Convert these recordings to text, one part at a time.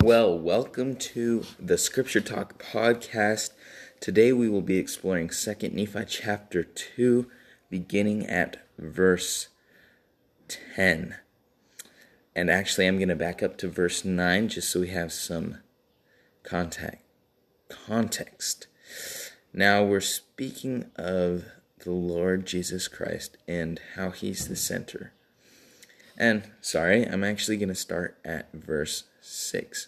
Well, welcome to the Scripture Talk podcast. Today we will be exploring 2 Nephi chapter 2, beginning at verse 10. And actually, I'm going to back up to verse 9 just so we have some contact, context. Now, we're speaking of the Lord Jesus Christ and how he's the center. And sorry, I'm actually going to start at verse 6.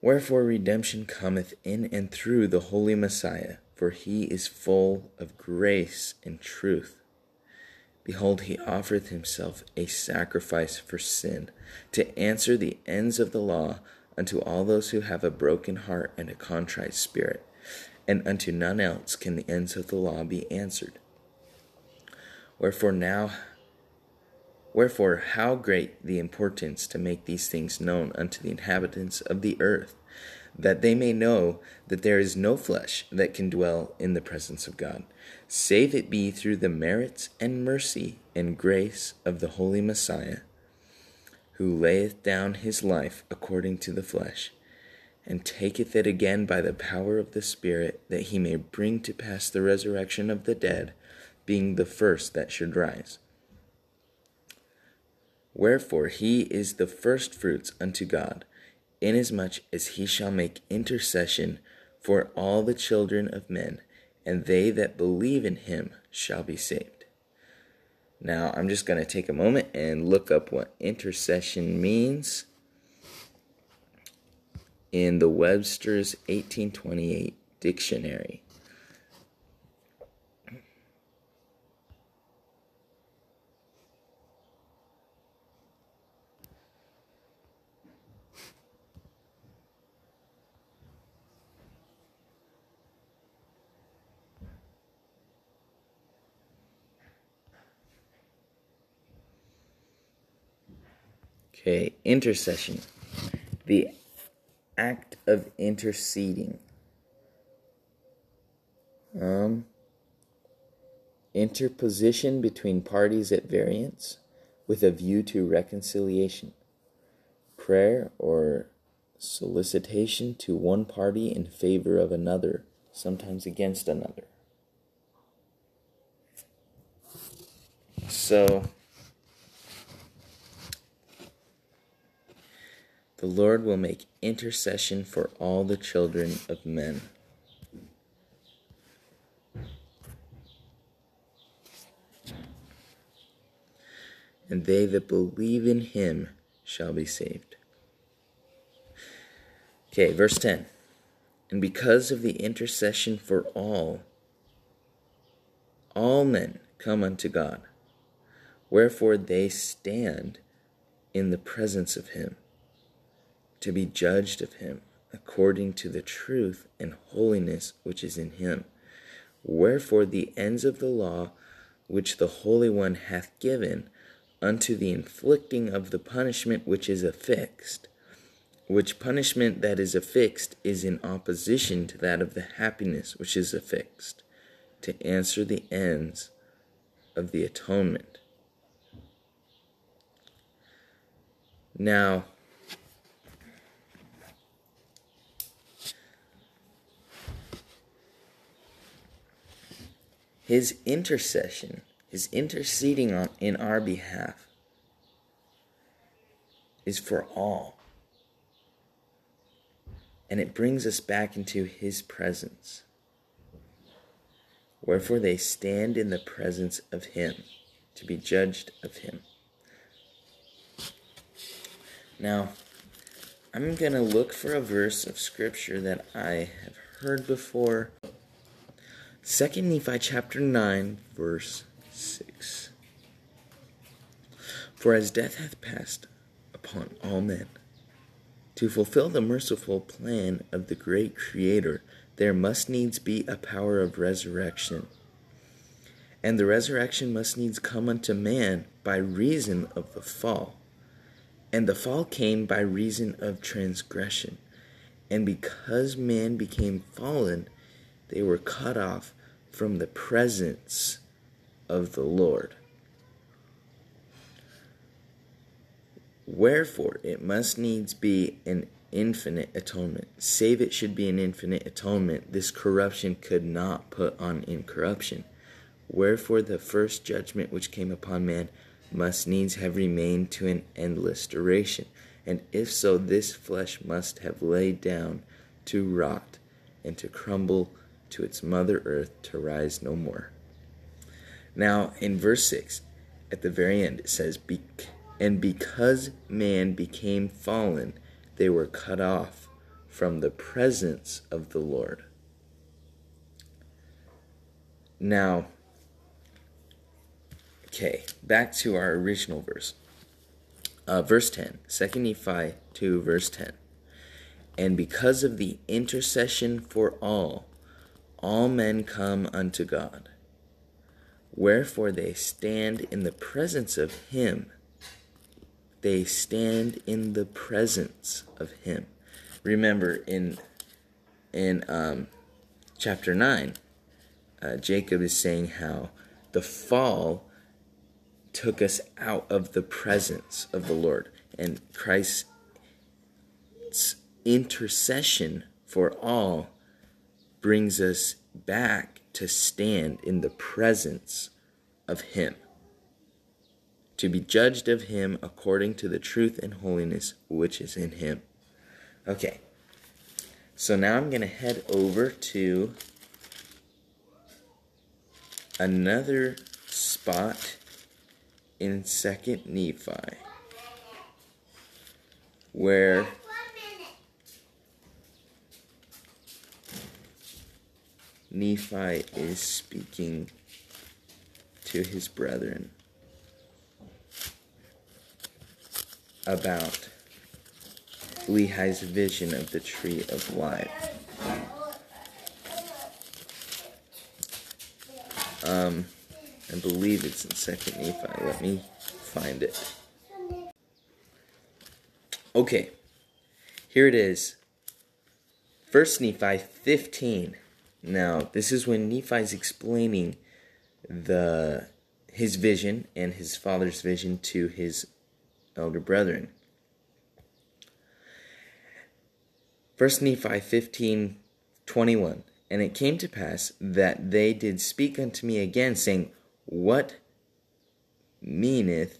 Wherefore redemption cometh in and through the Holy Messiah, for he is full of grace and truth. Behold, he offereth himself a sacrifice for sin, to answer the ends of the law unto all those who have a broken heart and a contrite spirit, and unto none else can the ends of the law be answered. Wherefore now Wherefore, how great the importance to make these things known unto the inhabitants of the earth, that they may know that there is no flesh that can dwell in the presence of God, save it be through the merits and mercy and grace of the Holy Messiah, who layeth down his life according to the flesh, and taketh it again by the power of the Spirit, that he may bring to pass the resurrection of the dead, being the first that should rise. Wherefore he is the firstfruits unto God, inasmuch as he shall make intercession for all the children of men, and they that believe in him shall be saved. Now, I'm just going to take a moment and look up what intercession means in the Webster's 1828 dictionary. Okay, intercession. The act of interceding. Um, interposition between parties at variance with a view to reconciliation. Prayer or solicitation to one party in favor of another, sometimes against another. So, The Lord will make intercession for all the children of men. And they that believe in him shall be saved. Okay, verse 10. And because of the intercession for all, all men come unto God. Wherefore they stand in the presence of him to be judged of him according to the truth and holiness which is in him. Wherefore the ends of the law which the Holy One hath given unto the inflicting of the punishment which is affixed, which punishment that is affixed is in opposition to that of the happiness which is affixed, to answer the ends of the atonement. Now, his intercession, his interceding on, in our behalf, is for all. And it brings us back into his presence. Wherefore they stand in the presence of him to be judged of him. Now, I'm going to look for a verse of scripture that I have heard before Second Nephi chapter 9, verse 6. For as death hath passed upon all men, to fulfill the merciful plan of the great Creator, there must needs be a power of resurrection. And the resurrection must needs come unto man by reason of the fall. And the fall came by reason of transgression. And because man became fallen, they were cut off from the presence of the Lord. Wherefore it must needs be an infinite atonement. Save it should be an infinite atonement. This corruption could not put on incorruption. Wherefore the first judgment which came upon man must needs have remained to an endless duration. And if so, this flesh must have laid down to rot and to crumble to its mother earth to rise no more. Now, in verse 6, at the very end, it says, And because man became fallen, they were cut off from the presence of the Lord. Now, okay, back to our original verse. Uh, verse 10, 2 Nephi 2, verse 10. And because of the intercession for all, all men come unto God. Wherefore they stand in the presence of him. They stand in the presence of him. Remember in in um, chapter 9, uh, Jacob is saying how the fall took us out of the presence of the Lord. And Christ's intercession for all brings us back to stand in the presence of Him, to be judged of Him according to the truth and holiness which is in Him. Okay, so now I'm going to head over to another spot in Second Nephi where Nephi is speaking to his brethren about Lehi's vision of the tree of life. Um, I believe it's in Second Nephi. Let me find it. Okay, here it is. First Nephi 15. Now, this is when Nephi's explaining the his vision and his father's vision to his elder brethren. First Nephi 15 21. And it came to pass that they did speak unto me again, saying, What meaneth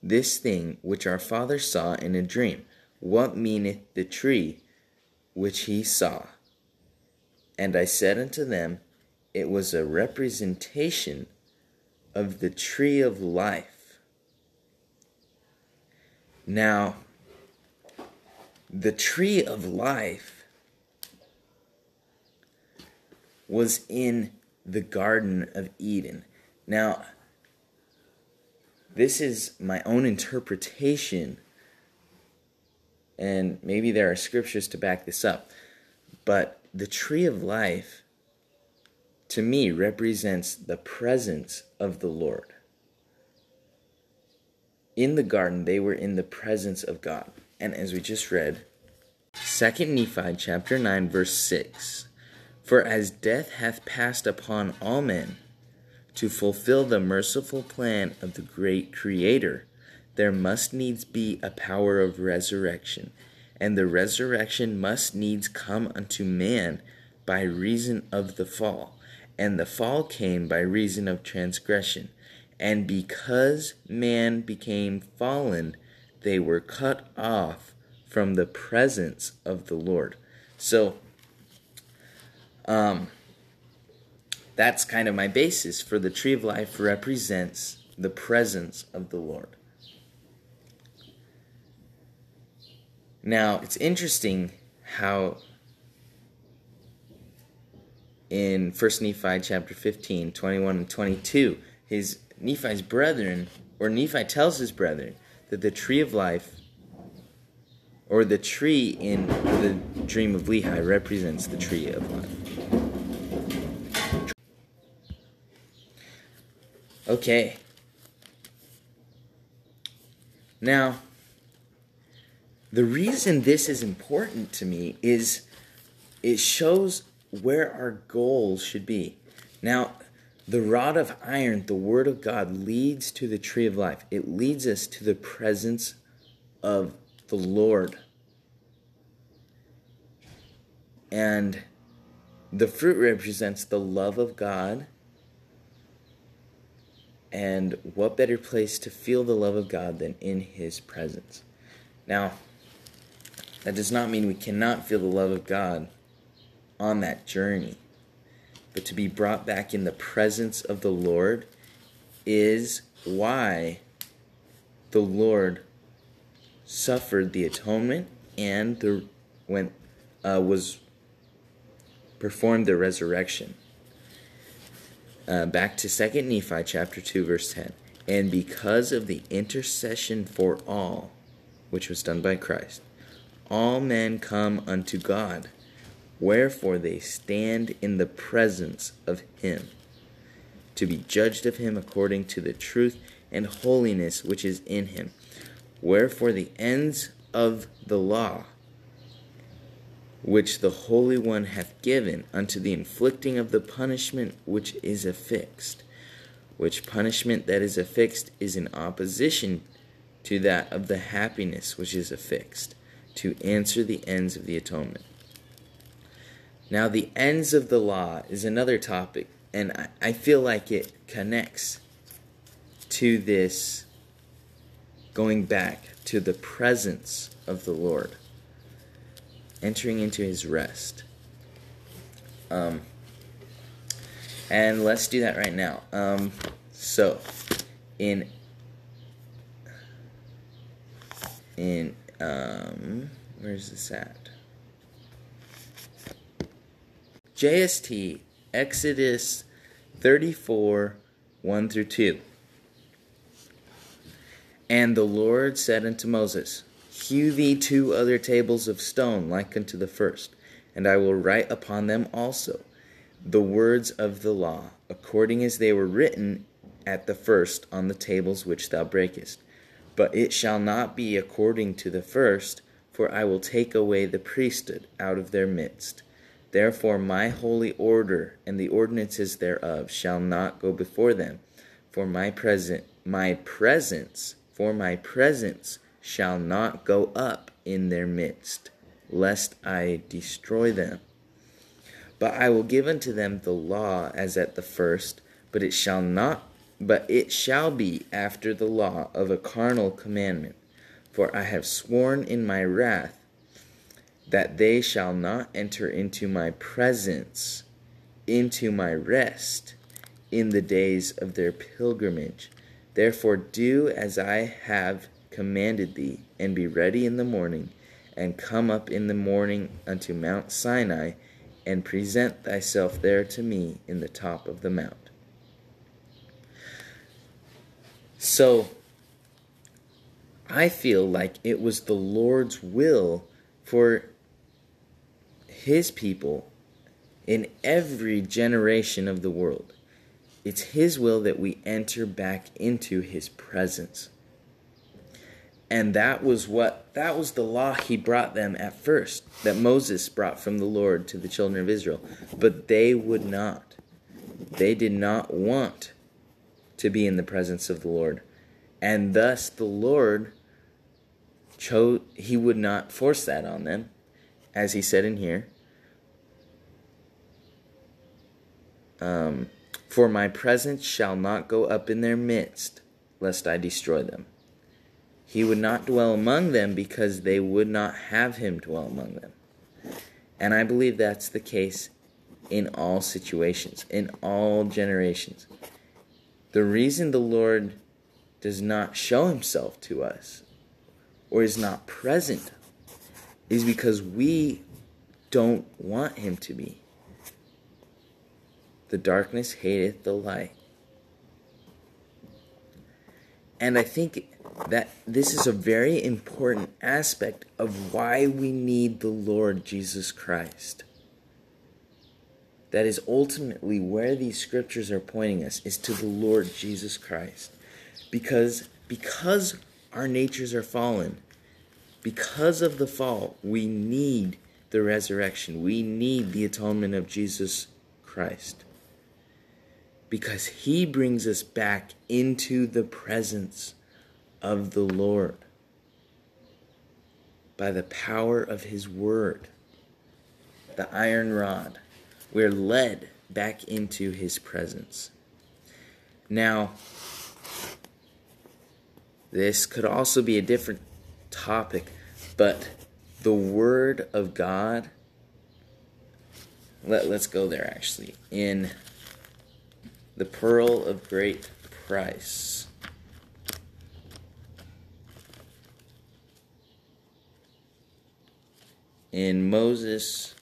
this thing which our father saw in a dream? What meaneth the tree which he saw. And I said unto them, It was a representation of the tree of life. Now, the tree of life was in the Garden of Eden. Now, this is my own interpretation and maybe there are scriptures to back this up. But the tree of life, to me, represents the presence of the Lord. In the garden, they were in the presence of God. And as we just read, 2 Nephi chapter 9, verse 6 For as death hath passed upon all men, to fulfill the merciful plan of the great Creator, there must needs be a power of resurrection, and the resurrection must needs come unto man by reason of the fall. And the fall came by reason of transgression. And because man became fallen, they were cut off from the presence of the Lord. So, um, that's kind of my basis for the tree of life represents the presence of the Lord. Now, it's interesting how in 1 Nephi chapter 15, 21 and 22, his Nephi's brethren, or Nephi tells his brethren, that the tree of life, or the tree in the dream of Lehi, represents the tree of life. Okay. Now, the reason this is important to me is it shows where our goals should be. Now, The rod of iron, the word of God, leads to the tree of life. It leads us to the presence of the Lord. And the fruit represents the love of God. And what better place to feel the love of God than in His presence? Now, that does not mean we cannot feel the love of God on that journey. But to be brought back in the presence of the Lord is why the Lord suffered the atonement and the when uh, was performed the resurrection. Uh, back to Second Nephi chapter two verse ten, and because of the intercession for all, which was done by Christ, all men come unto God. Wherefore they stand in the presence of him, to be judged of him according to the truth and holiness which is in him. Wherefore the ends of the law, which the Holy One hath given unto the inflicting of the punishment which is affixed, which punishment that is affixed is in opposition to that of the happiness which is affixed, to answer the ends of the atonement. Now, the ends of the law is another topic, and I, feel like it connects to this going back to the presence of the Lord, entering into his rest. Um, and let's do that right now. Um, so, in in um, where's this at? JST Exodus 34 1 through 2. And the Lord said unto Moses, Hew thee two other tables of stone like unto the first, and I will write upon them also the words of the law, according as they were written at the first on the tables which thou breakest. But it shall not be according to the first, for I will take away the priesthood out of their midst. Therefore, my holy order and the ordinances thereof shall not go before them. For my present, my presence, for my presence shall not go up in their midst, lest I destroy them. But I will give unto them the law as at the first, but it shall not, but it shall be after the law of a carnal commandment. For I have sworn in my wrath that they shall not enter into my presence, into my rest, in the days of their pilgrimage. Therefore, do as I have commanded thee, and be ready in the morning, and come up in the morning unto Mount Sinai, and present thyself there to me in the top of the mount. So, I feel like it was the Lord's will for his people in every generation of the world. It's His will that we enter back into His presence. And that was what that was the law he brought them at first, that Moses brought from the Lord to the children of Israel. But they would not. They did not want to be in the presence of the Lord. And thus the Lord chose he would not force that on them, as he said in here. Um, For my presence shall not go up in their midst, lest I destroy them. He would not dwell among them because they would not have him dwell among them. And I believe that's the case in all situations, in all generations. The reason the Lord does not show himself to us or is not present is because we don't want him to be. The darkness hateth the light. And I think that this is a very important aspect of why we need the Lord Jesus Christ. That is ultimately where these scriptures are pointing us is to the Lord Jesus Christ. Because because our natures are fallen, because of the fall, we need the resurrection. We need the atonement of Jesus Christ. because he brings us back into the presence of the Lord by the power of his word, the iron rod. We're led back into his presence. Now, this could also be a different topic, but the Word of God, let, let's go there actually. In the Pearl of Great Price. In Moses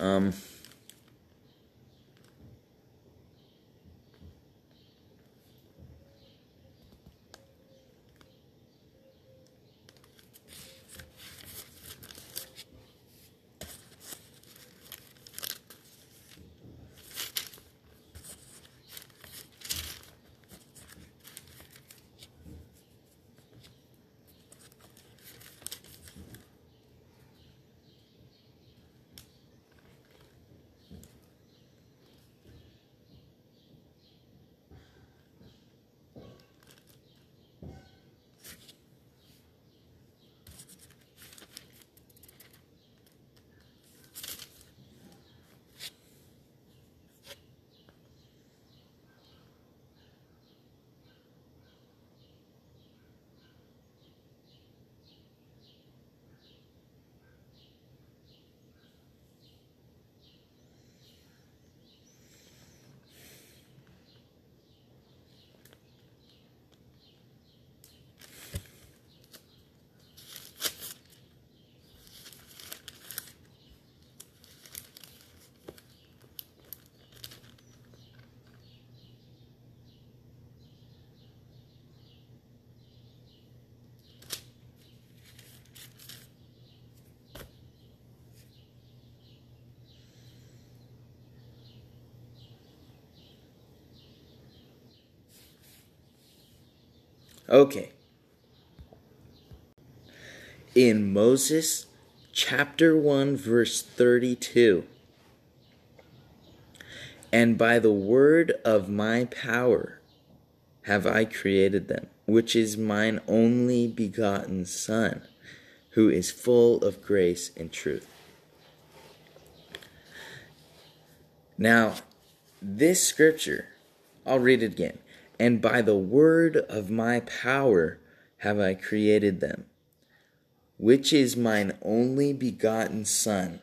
Um, Okay. In Moses chapter 1, verse 32. And by the word of my power have I created them, which is mine only begotten Son, who is full of grace and truth. Now, this scripture, I'll read it again and by the word of my power have I created them, which is mine only begotten Son,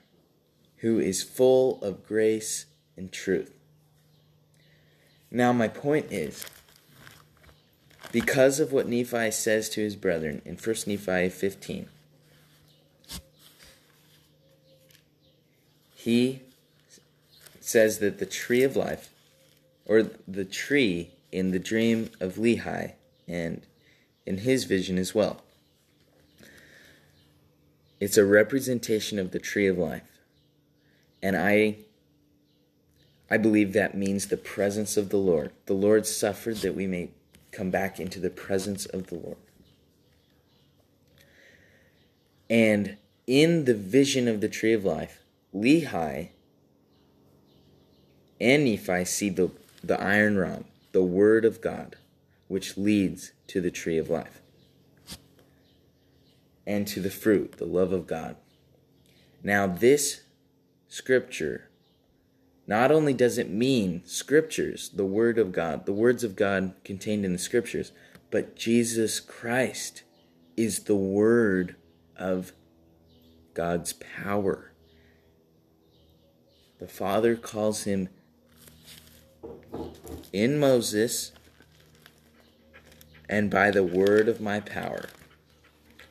who is full of grace and truth. Now, my point is because of what Nephi says to his brethren in 1 Nephi 15, he says that the tree of life, or the tree in the dream of Lehi and in his vision as well. It's a representation of the tree of life. And I I believe that means the presence of the Lord. The Lord suffered that we may come back into the presence of the Lord. And in the vision of the tree of life, Lehi and Nephi see the, the iron rod the Word of God, which leads to the tree of life and to the fruit, the love of God. Now, this scripture not only does it mean scriptures, the Word of God, the words of God contained in the scriptures, but Jesus Christ is the Word of God's power. The Father calls him in Moses and by the word of my power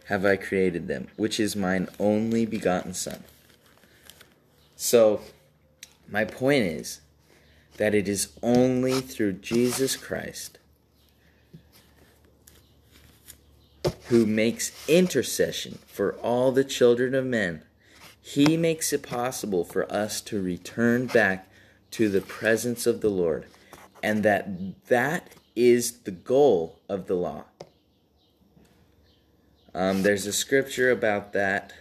have I created them, which is mine only begotten Son. So, my point is that it is only through Jesus Christ who makes intercession for all the children of men. He makes it possible for us to return back to the presence of the Lord and that that is the goal of the law. Um, there's a scripture about that.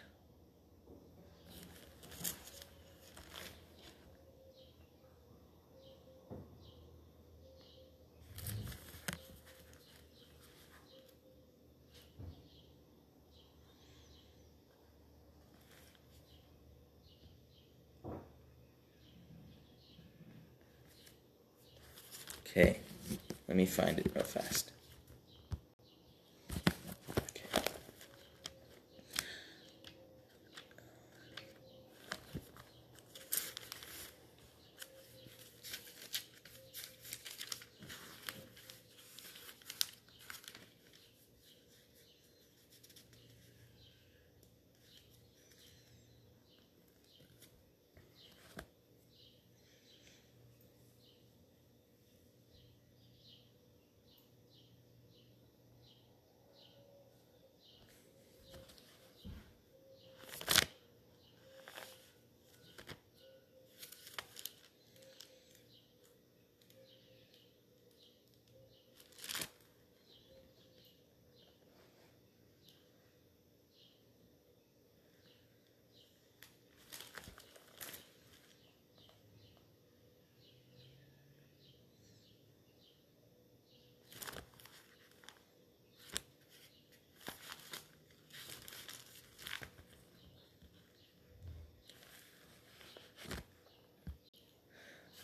Okay, let me find it real fast.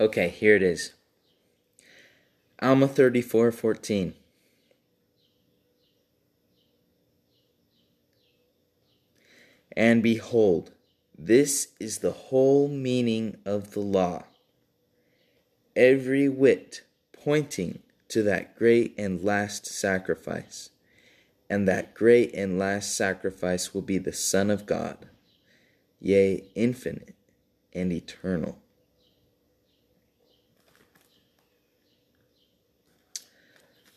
Okay, here it is. Alma 34:14. And behold, this is the whole meaning of the law. Every whit pointing to that great and last sacrifice. And that great and last sacrifice will be the Son of God, yea, infinite and eternal.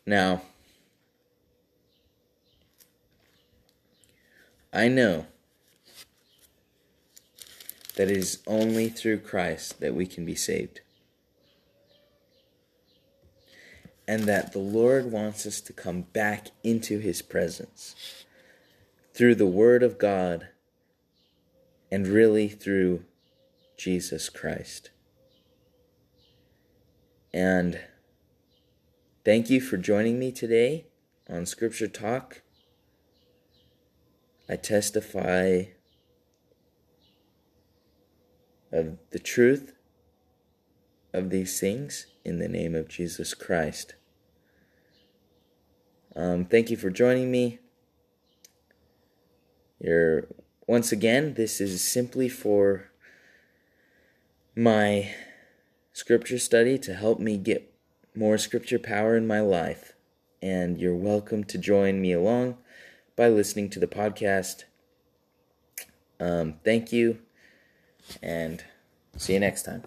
Now, I know that it is only through Christ that we can be saved. And that the Lord wants us to come back into His presence through the Word of God and really through Jesus Christ. And thank you for joining me today on Scripture Talk. I testify of the truth of these things in the name of Jesus Christ. Um, thank you for joining me. You're, once again, this is simply for my scripture study to help me get more scripture power in my life. And you're welcome to join me along by listening to the podcast. Um, thank you and see you next time.